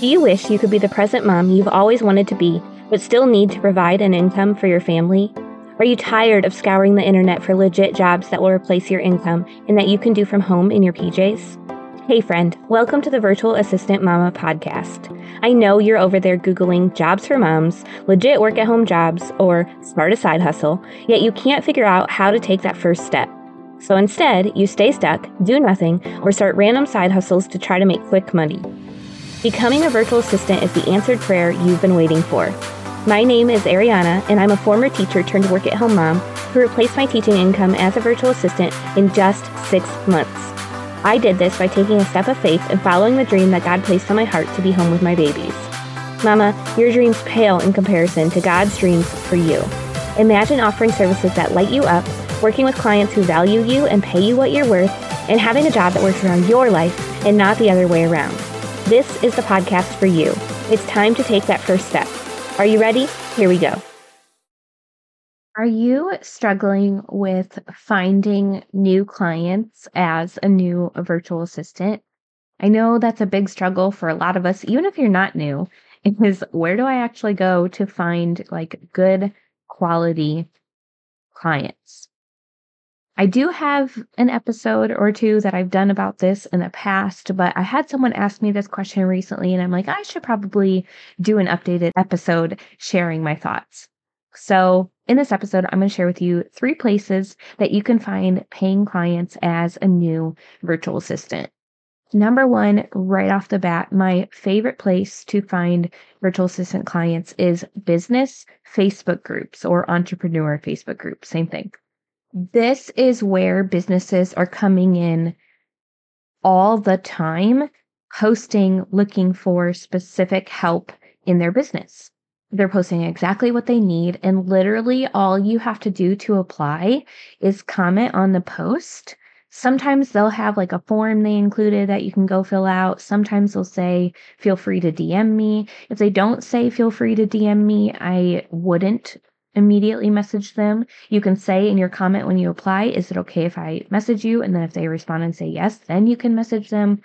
Do you wish you could be the present mom you've always wanted to be, but still need to provide an income for your family? Are you tired of scouring the internet for legit jobs that will replace your income and that you can do from home in your PJs? Hey, friend, welcome to the Virtual Assistant Mama podcast. I know you're over there Googling jobs for moms, legit work at home jobs, or start a side hustle, yet you can't figure out how to take that first step. So instead, you stay stuck, do nothing, or start random side hustles to try to make quick money. Becoming a virtual assistant is the answered prayer you've been waiting for. My name is Arianna, and I'm a former teacher turned work at home mom who replaced my teaching income as a virtual assistant in just six months. I did this by taking a step of faith and following the dream that God placed on my heart to be home with my babies. Mama, your dreams pale in comparison to God's dreams for you. Imagine offering services that light you up, working with clients who value you and pay you what you're worth, and having a job that works around your life and not the other way around. This is the podcast for you. It's time to take that first step. Are you ready? Here we go. Are you struggling with finding new clients as a new virtual assistant? I know that's a big struggle for a lot of us, even if you're not new, is where do I actually go to find like good quality clients? I do have an episode or two that I've done about this in the past, but I had someone ask me this question recently, and I'm like, I should probably do an updated episode sharing my thoughts. So, in this episode, I'm going to share with you three places that you can find paying clients as a new virtual assistant. Number one, right off the bat, my favorite place to find virtual assistant clients is business Facebook groups or entrepreneur Facebook groups. Same thing this is where businesses are coming in all the time, posting, looking for specific help in their business. They're posting exactly what they need, and literally all you have to do to apply is comment on the post. Sometimes they'll have like a form they included that you can go fill out. Sometimes they'll say, feel free to DM me. If they don't say, feel free to DM me, I wouldn't immediately message them. You can say in your comment when you apply, is it okay if I message you? And then if they respond and say yes, then you can message them.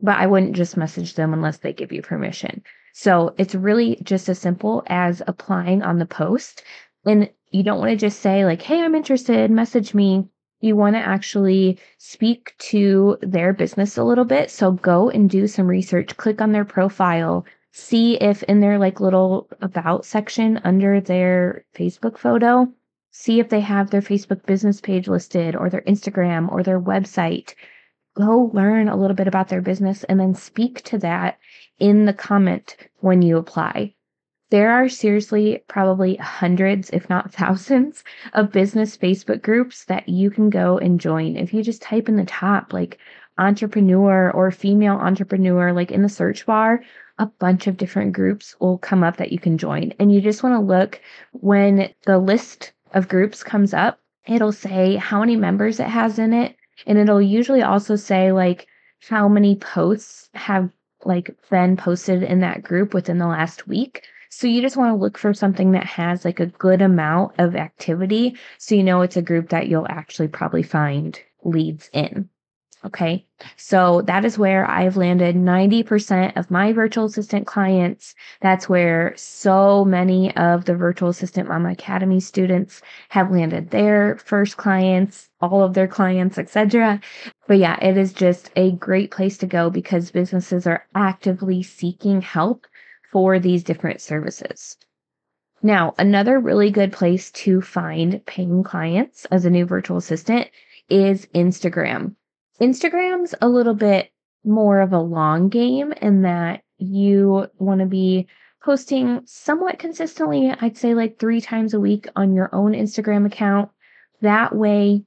But I wouldn't just message them unless they give you permission. So it's really just as simple as applying on the post. And you don't want to just say, like, hey, I'm interested, message me. You want to actually speak to their business a little bit. So go and do some research, click on their profile, see if in their like little about section under their Facebook photo, see if they have their Facebook business page listed or their Instagram or their website. Go learn a little bit about their business and then speak to that in the comment when you apply. There are seriously probably hundreds, if not thousands, of business Facebook groups that you can go and join. If you just type in the top, like entrepreneur or female entrepreneur, like in the search bar, a bunch of different groups will come up that you can join. And you just want to look when the list of groups comes up, it'll say how many members it has in it. And it'll usually also say like how many posts have like been posted in that group within the last week. So you just want to look for something that has like a good amount of activity so you know it's a group that you'll actually probably find leads in. Okay. So that is where I've landed 90% of my virtual assistant clients. That's where so many of the virtual assistant mama academy students have landed their first clients, all of their clients, etc. But yeah, it is just a great place to go because businesses are actively seeking help for these different services. Now, another really good place to find paying clients as a new virtual assistant is Instagram. Instagram's a little bit more of a long game in that you want to be posting somewhat consistently, I'd say like three times a week on your own Instagram account. That way,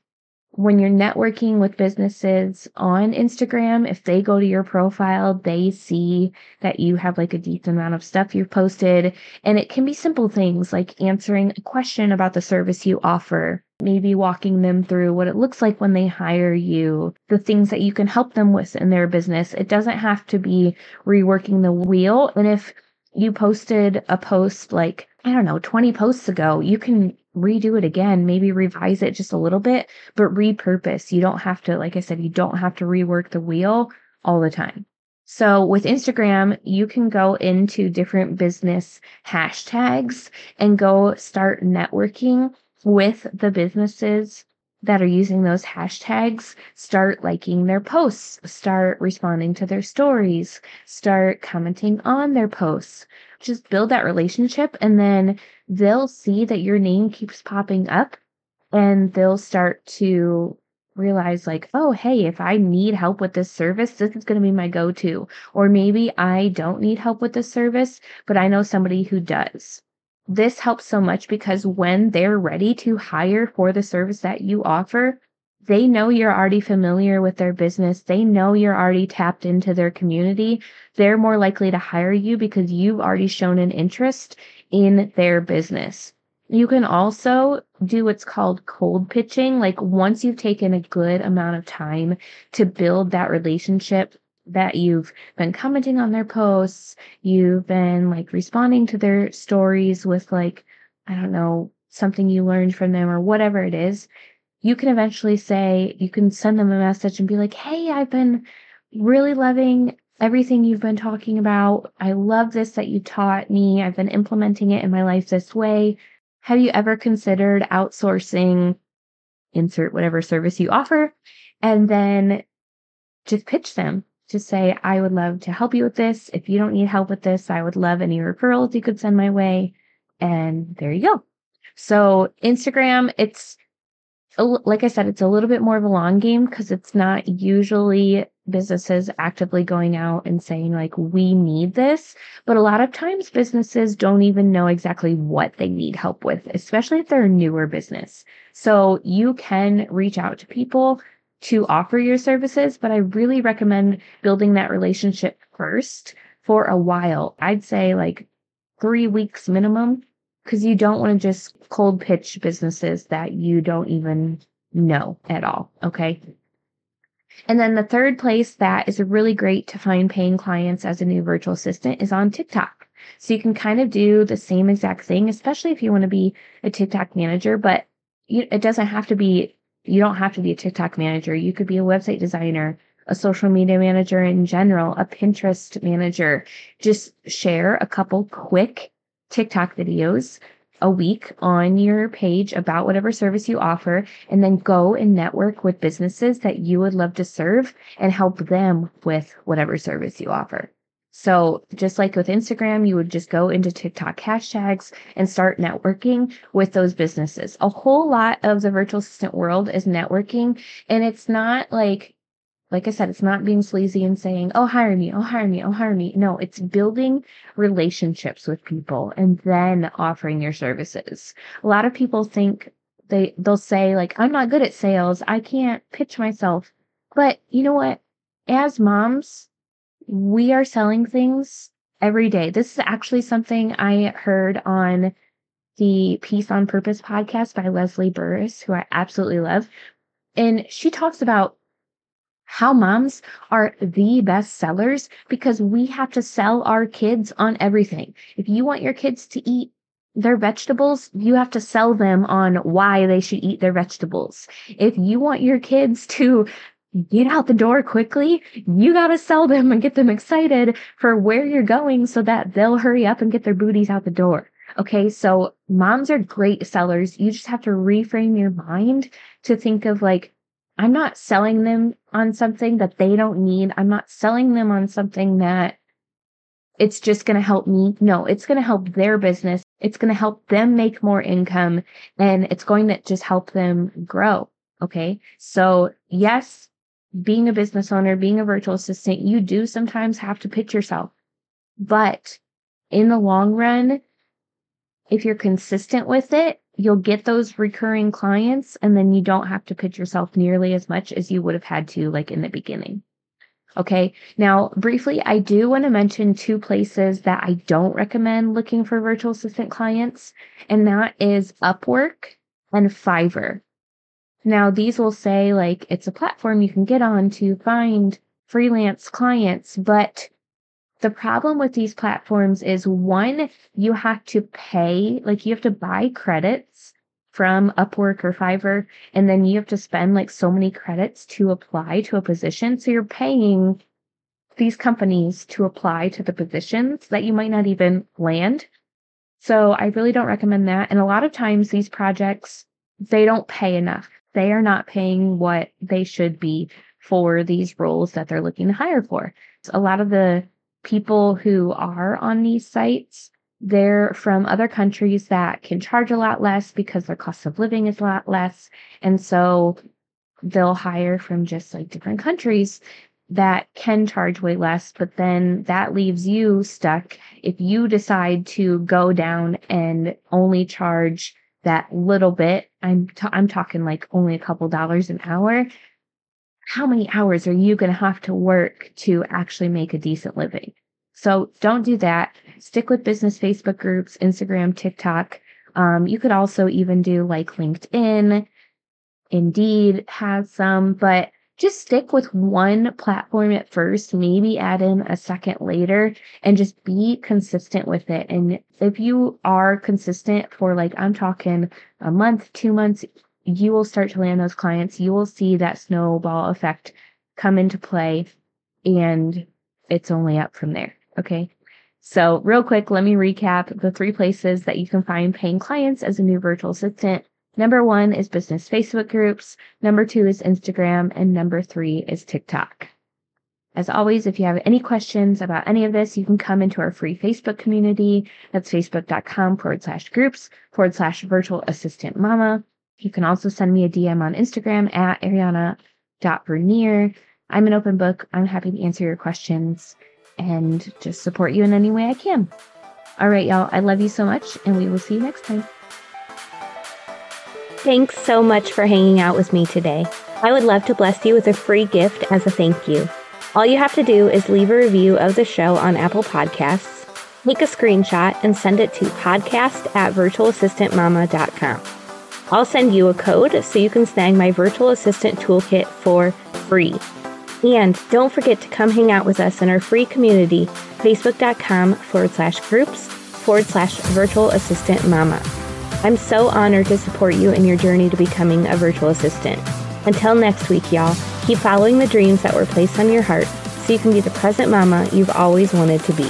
when you're networking with businesses on Instagram, if they go to your profile, they see that you have like a decent amount of stuff you've posted. And it can be simple things like answering a question about the service you offer maybe walking them through what it looks like when they hire you, the things that you can help them with in their business. It doesn't have to be reworking the wheel. And if you posted a post like, I don't know, 20 posts ago, you can redo it again, maybe revise it just a little bit, but repurpose. You don't have to, like I said, you don't have to rework the wheel all the time. So with Instagram, you can go into different business hashtags and go start networking with the businesses that are using those hashtags. Start liking their posts, start responding to their stories, start commenting on their posts. Just build that relationship and then they'll see that your name keeps popping up and they'll start to realize like, oh, hey, if I need help with this service, this is going to be my go-to. Or maybe I don't need help with this service, but I know somebody who does. This helps so much because when they're ready to hire for the service that you offer, they know you're already familiar with their business. They know you're already tapped into their community. They're more likely to hire you because you've already shown an interest in their business. You can also do what's called cold pitching. Like once you've taken a good amount of time to build that relationship that you've been commenting on their posts, you've been like responding to their stories with like, I don't know, something you learned from them or whatever it is, you can eventually say, you can send them a message and be like, Hey, I've been really loving everything you've been talking about. I love this that you taught me. I've been implementing it in my life this way. Have you ever considered outsourcing, insert whatever service you offer, and then just pitch them? Just say, I would love to help you with this. If you don't need help with this, I would love any referrals you could send my way. And there you go. So Instagram, it's like I said, it's a little bit more of a long game because it's not usually businesses actively going out and saying like we need this but a lot of times businesses don't even know exactly what they need help with especially if they're a newer business so you can reach out to people to offer your services but i really recommend building that relationship first for a while i'd say like 3 weeks minimum because you don't want to just cold pitch businesses that you don't even know at all okay and then the third place that is really great to find paying clients as a new virtual assistant is on TikTok. So you can kind of do the same exact thing, especially if you want to be a TikTok manager, but it doesn't have to be, you don't have to be a TikTok manager. You could be a website designer, a social media manager in general, a Pinterest manager. Just share a couple quick TikTok videos a week on your page about whatever service you offer and then go and network with businesses that you would love to serve and help them with whatever service you offer. So just like with Instagram, you would just go into TikTok hashtags and start networking with those businesses. A whole lot of the virtual assistant world is networking and it's not like like I said, it's not being sleazy and saying, oh, hire me, oh, hire me, oh, hire me. No, it's building relationships with people and then offering your services. A lot of people think they, they'll say like, I'm not good at sales. I can't pitch myself. But you know what? As moms, we are selling things every day. This is actually something I heard on the Peace on Purpose podcast by Leslie Burris, who I absolutely love. And she talks about how moms are the best sellers because we have to sell our kids on everything. If you want your kids to eat their vegetables, you have to sell them on why they should eat their vegetables. If you want your kids to get out the door quickly, you got to sell them and get them excited for where you're going so that they'll hurry up and get their booties out the door. Okay, so moms are great sellers. You just have to reframe your mind to think of like, I'm not selling them on something that they don't need. I'm not selling them on something that it's just going to help me. No, it's going to help their business. It's going to help them make more income and it's going to just help them grow. Okay. So yes, being a business owner, being a virtual assistant, you do sometimes have to pitch yourself, but in the long run, if you're consistent with it, you'll get those recurring clients and then you don't have to pitch yourself nearly as much as you would have had to like in the beginning. Okay. Now, briefly, I do want to mention two places that I don't recommend looking for virtual assistant clients, and that is Upwork and Fiverr. Now, these will say like it's a platform you can get on to find freelance clients, but the problem with these platforms is one, you have to pay, like you have to buy credits from Upwork or Fiverr, and then you have to spend like so many credits to apply to a position. So you're paying these companies to apply to the positions that you might not even land. So I really don't recommend that. And a lot of times these projects, they don't pay enough. They are not paying what they should be for these roles that they're looking to hire for. A lot of the people who are on these sites, they're from other countries that can charge a lot less because their cost of living is a lot less. And so they'll hire from just like different countries that can charge way less, but then that leaves you stuck. If you decide to go down and only charge that little bit, I'm t- I'm talking like only a couple dollars an hour. How many hours are you going to have to work to actually make a decent living? So don't do that. Stick with business Facebook groups, Instagram, TikTok. Um, you could also even do like LinkedIn. Indeed has some, but just stick with one platform at first, maybe add in a second later and just be consistent with it. And if you are consistent for like, I'm talking a month, two months, you will start to land those clients. You will see that snowball effect come into play and it's only up from there. Okay. So, real quick, let me recap the three places that you can find paying clients as a new virtual assistant. Number one is business Facebook groups. Number two is Instagram. And number three is TikTok. As always, if you have any questions about any of this, you can come into our free Facebook community. That's facebook.com forward slash groups forward slash virtual assistant mama. You can also send me a DM on Instagram at arianna.vernier. I'm an open book. I'm happy to answer your questions and just support you in any way I can. All right, y'all. I love you so much, and we will see you next time. Thanks so much for hanging out with me today. I would love to bless you with a free gift as a thank you. All you have to do is leave a review of the show on Apple Podcasts, take a screenshot, and send it to podcast at virtualassistantmama.com. I'll send you a code so you can snag my virtual assistant toolkit for free. And don't forget to come hang out with us in our free community, facebook.com forward slash groups forward slash virtual assistant mama. I'm so honored to support you in your journey to becoming a virtual assistant. Until next week, y'all, keep following the dreams that were placed on your heart so you can be the present mama you've always wanted to be.